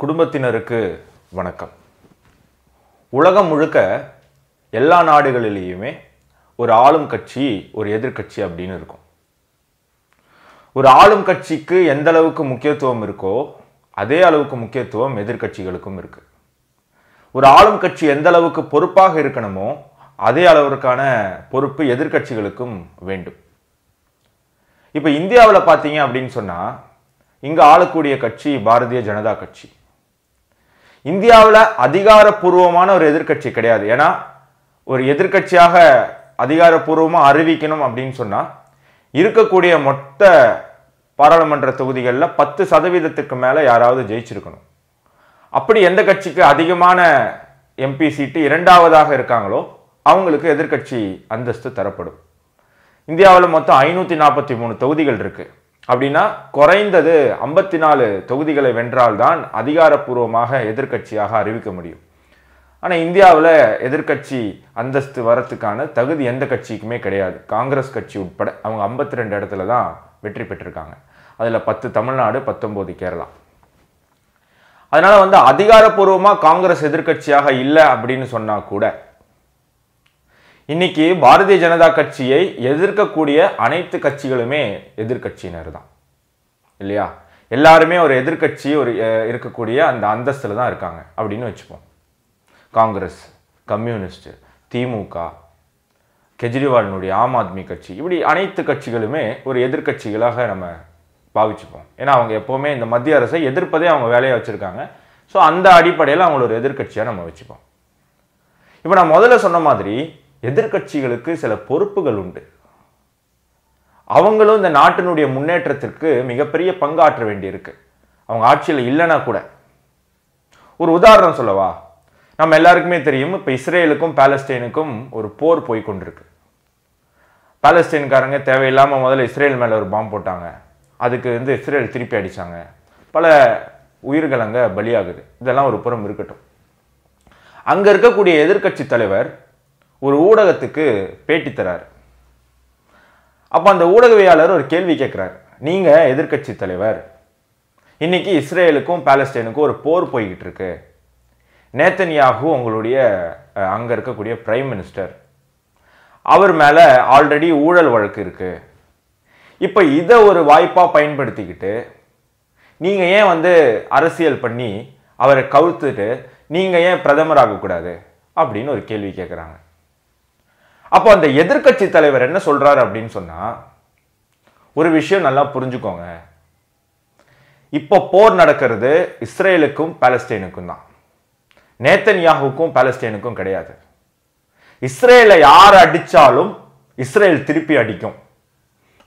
குடும்பத்தினருக்கு வணக்கம். உலகம் முழுக்க எல்லா நாடுகளிலேயுமே ஒரு ஆளும் கட்சி ஒரு எதிர்க்கட்சி அப்படின்னு இருக்கும். ஒரு ஆளும் கட்சிக்கு எந்த அளவுக்கு முக்கியத்துவம் இருக்கோ அதே அளவுக்கு முக்கியத்துவம் எதிர்க்கட்சிகளுக்கும் இருக்கு. ஒரு ஆளும் கட்சி எந்த அளவுக்கு பொறுப்பாக இருக்கணுமோ அதே அளவிற்கான பொறுப்பு எதிர்க்கட்சிகளுக்கும் வேண்டும். இப்போ இந்தியாவில் பார்த்தீங்க அப்படின்னு சொன்னால் இங்கே ஆளக்கூடிய கட்சி பாரதிய ஜனதா கட்சி. இந்தியாவில் அதிகாரப்பூர்வமான ஒரு எதிர்க்கட்சி கிடையாது. ஏன்னா ஒரு எதிர்க்கட்சியாக அதிகாரப்பூர்வமாக அறிவிக்கணும் அப்படின்னு சொன்னால் இருக்கக்கூடிய மொத்த பாராளுமன்ற தொகுதிகளில் பத்து சதவீதத்துக்கு மேலே யாராவது ஜெயிச்சிருக்கணும். அப்படி எந்த கட்சிக்கு அதிகமான எம்பி சீட்டு இரண்டாவதாக இருக்காங்களோ அவங்களுக்கு எதிர்க்கட்சி அந்தஸ்து தரப்படும். இந்தியாவில் மொத்தம் ஐநூற்றி நாற்பத்தி மூணு தொகுதிகள் இருக்குது அப்படின்னா குறைந்தது ஐம்பத்தி நாலு தொகுதிகளை வென்றால்தான் அதிகாரப்பூர்வமாக எதிர்க்கட்சியாக அறிவிக்க முடியும். ஆனால் இந்தியாவில் எதிர்க்கட்சி அந்தஸ்து வரத்துக்கான தகுதி எந்த கட்சிக்குமே கிடையாது. காங்கிரஸ் கட்சி உட்பட அவங்க ஐம்பத்தி ரெண்டு இடத்துல தான் வெற்றி பெற்றிருக்காங்க. அதில் பத்து தமிழ்நாடு பத்தொம்போது கேரளா. அதனால் வந்து அதிகாரப்பூர்வமாக காங்கிரஸ் எதிர்க்கட்சியாக இல்லை அப்படின்னு சொன்னால் கூட இன்னைக்கு பாரதிய ஜனதா கட்சியை எதிர்க்கக்கூடிய அனைத்து கட்சிகளுமே எதிர்க்கட்சியினர் தான் இல்லையா? எல்லாருமே ஒரு எதிர்க்கட்சி ஒரு இருக்கக்கூடிய அந்த அந்தஸ்தில் தான் இருக்காங்க அப்படின்னு வச்சுப்போம். காங்கிரஸ் கம்யூனிஸ்ட் திமுக கெஜ்ரிவாலினுடைய ஆம் ஆத்மி கட்சி இப்படி அனைத்து கட்சிகளுமே ஒரு எதிர்க்கட்சிகளாக நம்ம பாவிச்சுப்போம். ஏன்னா அவங்க எப்போவுமே இந்த மத்திய அரசை எதிர்ப்பதே அவங்க வேலையை வச்சுருக்காங்க. ஸோ அந்த அடிப்படையில் அவங்கள ஒரு எதிர்க்கட்சியாக நம்ம வச்சுப்போம். இப்போ நான் முதல்ல சொன்ன மாதிரி எதிர்க்கட்சிகளுக்கு சில பொறுப்புகள் உண்டு. அவங்களும் இந்த நாட்டினுடைய முன்னேற்றத்திற்கு மிகப்பெரிய பங்காற்ற வேண்டியிருக்கு. அவங்க ஆட்சியில் இல்லைன்னா கூட. ஒரு உதாரணம் சொல்லவா? நம்ம எல்லாருக்குமே தெரியும் இப்போ இஸ்ரேலுக்கும் பாலஸ்டைனுக்கும் ஒரு போர் போய் கொண்டிருக்கு. தேவையில்லாமல் முதல்ல இஸ்ரேல் மேலே ஒரு பாம்பு போட்டாங்க. அதுக்கு வந்து இஸ்ரேல் திருப்பி அடிச்சாங்க. பல உயிர்கள் அங்கே பலியாகுது. இதெல்லாம் ஒரு புறம் இருக்கட்டும். அங்கே இருக்கக்கூடிய எதிர்க்கட்சி தலைவர் ஒரு ஊடகத்துக்கு பேட்டி தரார். அப்போ அந்த ஊடகவியாளர் ஒரு கேள்வி கேட்குறார் நீங்கள் எதிர்க்கட்சி தலைவர். இன்னைக்கு இஸ்ரேலுக்கும் பாலஸ்டைனுக்கும் ஒரு போர் போய்கிட்டு இருக்கு நேத்தன்யாகு உங்களுடைய அங்கே இருக்கக்கூடிய பிரைம் மினிஸ்டர். அவர் மேலே ஆல்ரெடி ஊழல் வழக்கு இருக்குது இப்போ இதை ஒரு வாய்ப்பாக பயன்படுத்திக்கிட்டு நீங்கள் ஏன் வந்து அரசியல் பண்ணி அவரை கவுத்துட்டு நீங்கள் ஏன் பிரதமர் ஆகக்கூடாது அப்படின்னு ஒரு கேள்வி கேட்குறாங்க அப்போ அந்த எதிர்க்கட்சி தலைவர் என்ன சொல்றாரு அப்படின்னு சொன்னா ஒரு விஷயம் நல்லா புரிஞ்சுக்கோங்க. இப்போ போர் நடக்கிறது இஸ்ரேலுக்கும் பாலஸ்டைனுக்கும் தான். நேத்தன்யாஹுக்கும் பாலஸ்டைனுக்கும் கிடையாது. இஸ்ரேலை யார் அடித்தாலும் இஸ்ரேல் திருப்பி அடிக்கும்.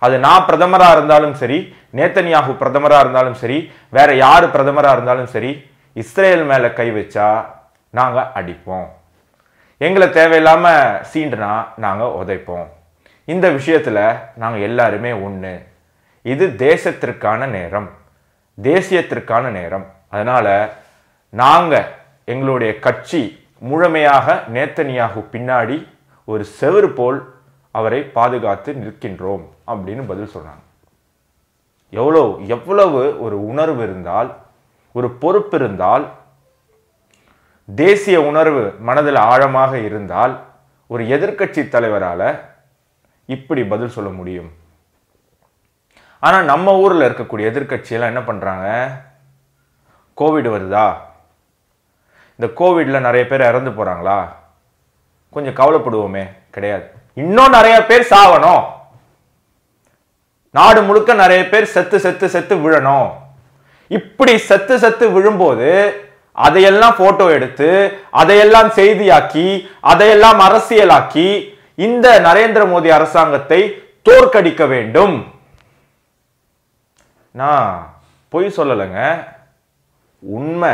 அது நான் பிரதமராக இருந்தாலும் சரி நேத்தன்யாகு பிரதமராக இருந்தாலும் சரி வேற யார் பிரதமராக இருந்தாலும் சரி இஸ்ரேல் மேலே கை வச்சா நாங்கள் அடிப்போம். எங்களை தேவையில்லாமல் சீண்டுனா நாங்கள் உதைப்போம். இந்த விஷயத்தில் நாங்கள் எல்லாருமே ஒன்று இது தேசத்திற்கான நேரம். தேசியத்திற்கான நேரம். அதனால் நாங்கள் எங்களுடைய கட்சி முழுமையாக நேத்தனியாகு பின்னாடி ஒரு செவுரு போல் அவரை பாதுகாத்து நிற்கின்றோம் அப்படின்னு பதில் சொன்னாங்க எவ்வளோ எவ்வளவு ஒரு உணர்வு இருந்தால் ஒரு பொறுப்பு இருந்தால் தேசிய உணர்வு மனதில் ஆழமாக இருந்தால் ஒரு எதிர்க்கட்சி தலைவரால இப்படி பதில் சொல்ல முடியும். ஆனா நம்ம ஊரில் இருக்கக்கூடிய எதிர்க்கட்சியெல்லாம் என்ன பண்றாங்க? கோவிட் வருதா? இந்த கோவிட்ல நிறைய பேர் இறந்து போறாங்களா? கொஞ்சம் கவலைப்படுவோமே கிடையாது. இன்னும் நிறைய பேர் சாவணும் நாடு முழுக்க நிறைய பேர் செத்து செத்து செத்து விழணும். இப்படி செத்து செத்து விழும்போது அதையெல்லாம் போட்டோ எடுத்து அதையெல்லாம் செய்தியாக்கி அதையெல்லாம் அரசியலாக்கி இந்த நரேந்திர மோடி அரசாங்கத்தை தோற்கடிக்க வேண்டும். நான் பொய் சொல்லலைங்க. உண்மை.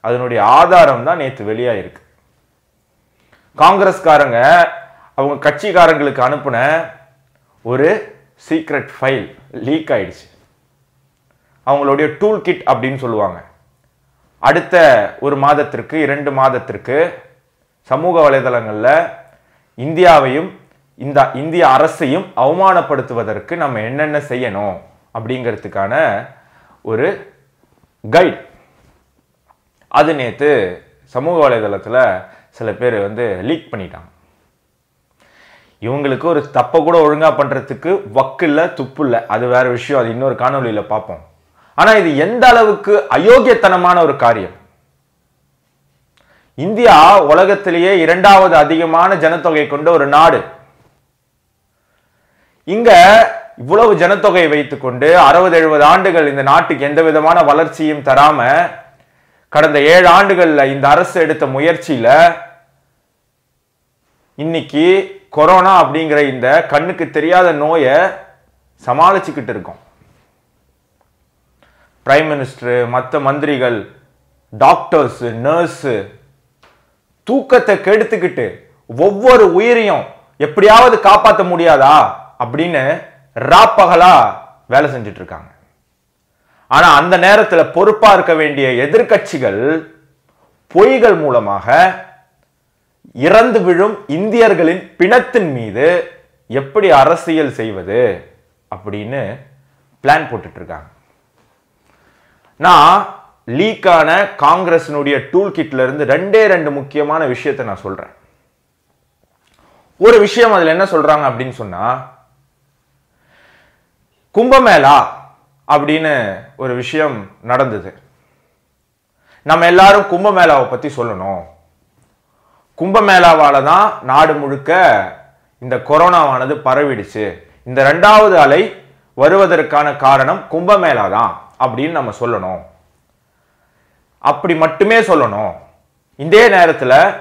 அதனுடைய ஆதாரம் தான் நேற்று வெளியாயிருக்கு. காங்கிரஸ்காரங்க அவங்க கட்சிக்காரங்களுக்கு அனுப்புன ஒரு சீக்ரெட் ஃபைல் லீக் ஆயிடுச்சு. அவங்களுடைய டூல் கிட் அப்படின்னு சொல்லுவாங்க. அடுத்த ஒரு மாதத்திற்கு இரண்டு மாதத்திற்கு சமூக வலைதளங்களில் இந்தியாவையும் இந்த இந்திய அரசையும் அவமானப்படுத்துவதற்கு நம்ம என்னென்ன செய்யணும் அப்படிங்கிறதுக்கான ஒரு கைட் அது நேற்று சமூக வலைதளத்தில் சில பேர் வந்து லீக் பண்ணிட்டாங்க. இவங்களுக்கு ஒரு தப்பை கூட ஒழுங்காக பண்ணுறதுக்கு வக்கு இல்லை துப்பு இல்லை அது வேறு விஷயம். அது இன்னொரு காணொலியில் பார்ப்போம். ஆனா இது எந்த அளவுக்கு அயோக்கியத்தனமான ஒரு காரியம்? இந்தியா உலகத்திலேயே இரண்டாவது அதிகமான ஜனத்தொகை கொண்ட ஒரு நாடு. இங்க இவ்வளவு ஜனத்தொகையை வைத்துக்கொண்டு அறுபது எழுபது ஆண்டுகள் இந்த நாட்டுக்கு எந்த விதமான வளர்ச்சியும் தராம கடந்த ஏழு ஆண்டுகள்ல இந்த அரசு எடுத்த முயற்சியில இன்னைக்கு கொரோனா அப்படிங்கிற இந்த கண்ணுக்கு தெரியாத நோயை சமாளிச்சுக்கிட்டு இருக்கோம். பிரைம் மினிஸ்டரு மற்ற மந்திரிகள் டாக்டர்ஸு நர்ஸு தூக்கத்தை கெடுத்துக்கிட்டு ஒவ்வொரு உயிரையும் எப்படியாவது காப்பாற்ற முடியாதா அப்படின்னு ராப்பகலா வேலை செஞ்சுட்டு இருக்காங்க ஆனா அந்த நேரத்தில் பொறுப்பா இருக்க வேண்டிய எதிர்க்கட்சிகள் பொய்கள் மூலமாக இறந்து விழும் இந்தியர்களின் பிணத்தின் மீது எப்படி அரசியல் செய்வது அப்படின்னு பிளான் போட்டுட்டு இருக்காங்க நான் லீக்கான காங்கிரஸினுடைய டூல் கிட்ல இருந்து ரெண்டே ரெண்டு முக்கியமான விஷயத்தை நான் சொல்றேன். ஒரு விஷயம் அதில் என்ன சொல்றாங்க அப்படின்னு சொன்னா கும்பமேளா அப்படின்னு ஒரு விஷயம் நடந்தது. நம்ம எல்லாரும் கும்பமேளாவை பத்தி சொல்லணும். கும்பமேளாவால தான் நாடு முழுக்க இந்த கொரோனாவானது பரவிடுச்சு. இந்த ரெண்டாவது அலை வருவதற்கான காரணம் கும்பமேளா தான். அப்படின்னு நம்ம சொல்லணும். அப்படி மட்டுமே சொல்லணும். இதே நேரத்தில்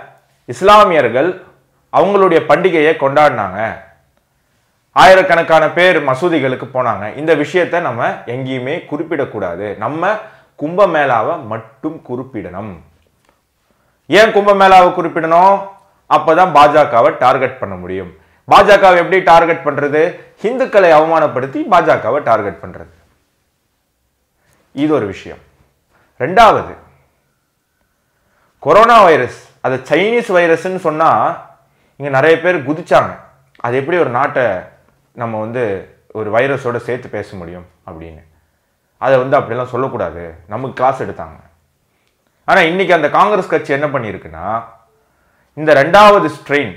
இஸ்லாமியர்கள் அவங்களுடைய பண்டிகையை கொண்டாடினாங்க. ஆயிரக்கணக்கான பேர் மசூதிகளுக்கு போனாங்க. இந்த விஷயத்தை நம்ம எங்கேயுமே குறிப்பிடக்கூடாது. நம்ம கும்பமேளாவை மட்டும் குறிப்பிடணும். ஏன் கும்பமேளாவை குறிப்பிடணும்? அப்போதான் பாஜகவை டார்கெட் பண்ண முடியும். பாஜகவை எப்படி டார்கெட் பண்ணுறது ஹிந்துக்களை அவமானப்படுத்தி பாஜகவை டார்கெட் பண்ணுறது இது ஒரு விஷயம். ரெண்டாவது கொரோனா வைரஸ் அது சைனீஸ் வைரஸ்ன்னு சொன்னால் இங்கே நிறைய பேர் குதிச்சாங்க. அது எப்படி ஒரு நாட்டை நம்ம வந்து ஒரு வைரஸோடு சேர்த்து பேச முடியும் அப்படின்னு. அதை வந்து அப்படிலாம் சொல்லக்கூடாது. நமக்கு கிளாஸ் எடுத்தாங்க. ஆனால் இன்னைக்கு அந்த காங்கிரஸ் கட்சி என்ன பண்ணியிருக்குன்னா இந்த ரெண்டாவது ஸ்ட்ரெயின்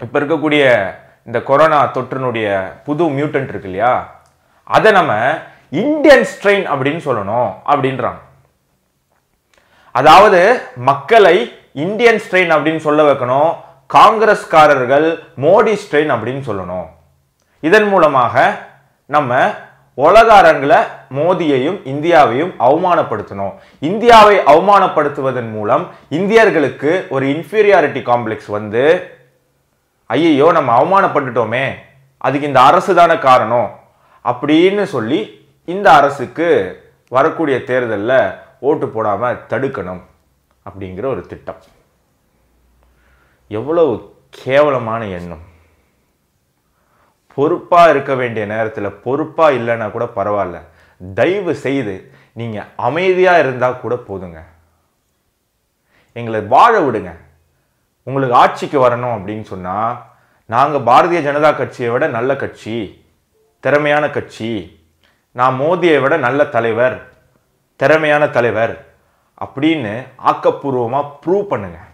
இப்போ இருக்கக்கூடிய இந்த கொரோனா தொற்றினுடைய புது மியூட்டன்ட் இருக்கு இல்லையா? அதை நம்ம இந்தியன் ஸ்ட்ரெயின் அப்படின்னு சொல்லணும் அப்படின்றாங்க. அதாவது மக்களை இந்தியன் ஸ்ட்ரெயின் அப்படின்னு சொல்ல வைக்கணும் காங்கிரஸ்காரர்கள் மோடி ஸ்ட்ரெயின் அப்படின்னு சொல்லணும். இதன் மூலமாக நம்ம உலக அரங்கில் மோதியையும் இந்தியாவையும் அவமானப்படுத்தணும். இந்தியாவை அவமானப்படுத்துவதன் மூலம் இந்தியர்களுக்கு ஒரு இன்ஃபீரியாரிட்டி காம்ப்ளெக்ஸ் வந்து ஐயையோ நம்ம அவமானப்பட்டுட்டோமே அதுக்கு இந்த அரசு தானே காரணம் அப்படின்னு சொல்லி இந்த அரசுக்கு வரக்கூடிய தேர்தலில் ஓட்டு போடாமல் தடுக்கணும் அப்படிங்கிற ஒரு திட்டம். எவ்வளவு கேவலமான எண்ணம். பொறுப்பாக இருக்க வேண்டிய நேரத்தில் பொறுப்பாக இல்லைன்னா கூட பரவாயில்ல. தயவு செய்து நீங்கள் அமைதியாக இருந்தால் கூட போதுங்க. எங்களை வாழ விடுங்க. உங்களுக்கு ஆட்சிக்கு வரணும் அப்படின்னு சொன்னால் நாங்கள் பாரதிய ஜனதா கட்சியை விட நல்ல கட்சி திறமையான கட்சி நான் மோதியை விட நல்ல தலைவர் திறமையான தலைவர் அப்படின்னு ஆக்கப்பூர்வமாக ப்ரூவ் பண்ணுங்கள்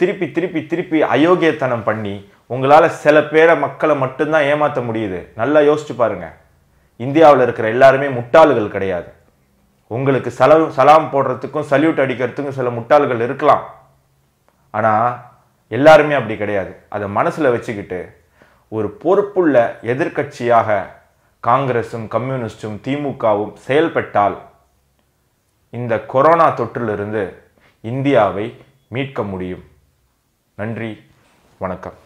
திருப்பி திருப்பி திருப்பி அயோக்கியத்தனம் பண்ணி உங்களால் சில பேரை மக்களை மட்டும்தான் ஏமாற்ற முடியுது. நல்லா யோசிச்சு பாருங்க. இந்தியாவில் இருக்கிற எல்லாருமே முட்டாள்கள் கிடையாது. உங்களுக்கு சலம் சலாம் போடுறதுக்கும் சல்யூட் அடிக்கிறதுக்கும் சில முட்டாள்கள் இருக்கலாம். ஆனால் எல்லாருமே அப்படி கிடையாது. அதை மனசில் வச்சுக்கிட்டு ஒரு பொறுப்புள்ள எதிர்க்கட்சியாக காங்கிரசும் கம்யூனிஸ்டும் திமுகவும் செயல்பட்டால் இந்த கொரோனா தொற்றிலிருந்து இந்தியாவை மீட்க முடியும். நன்றி வணக்கம்.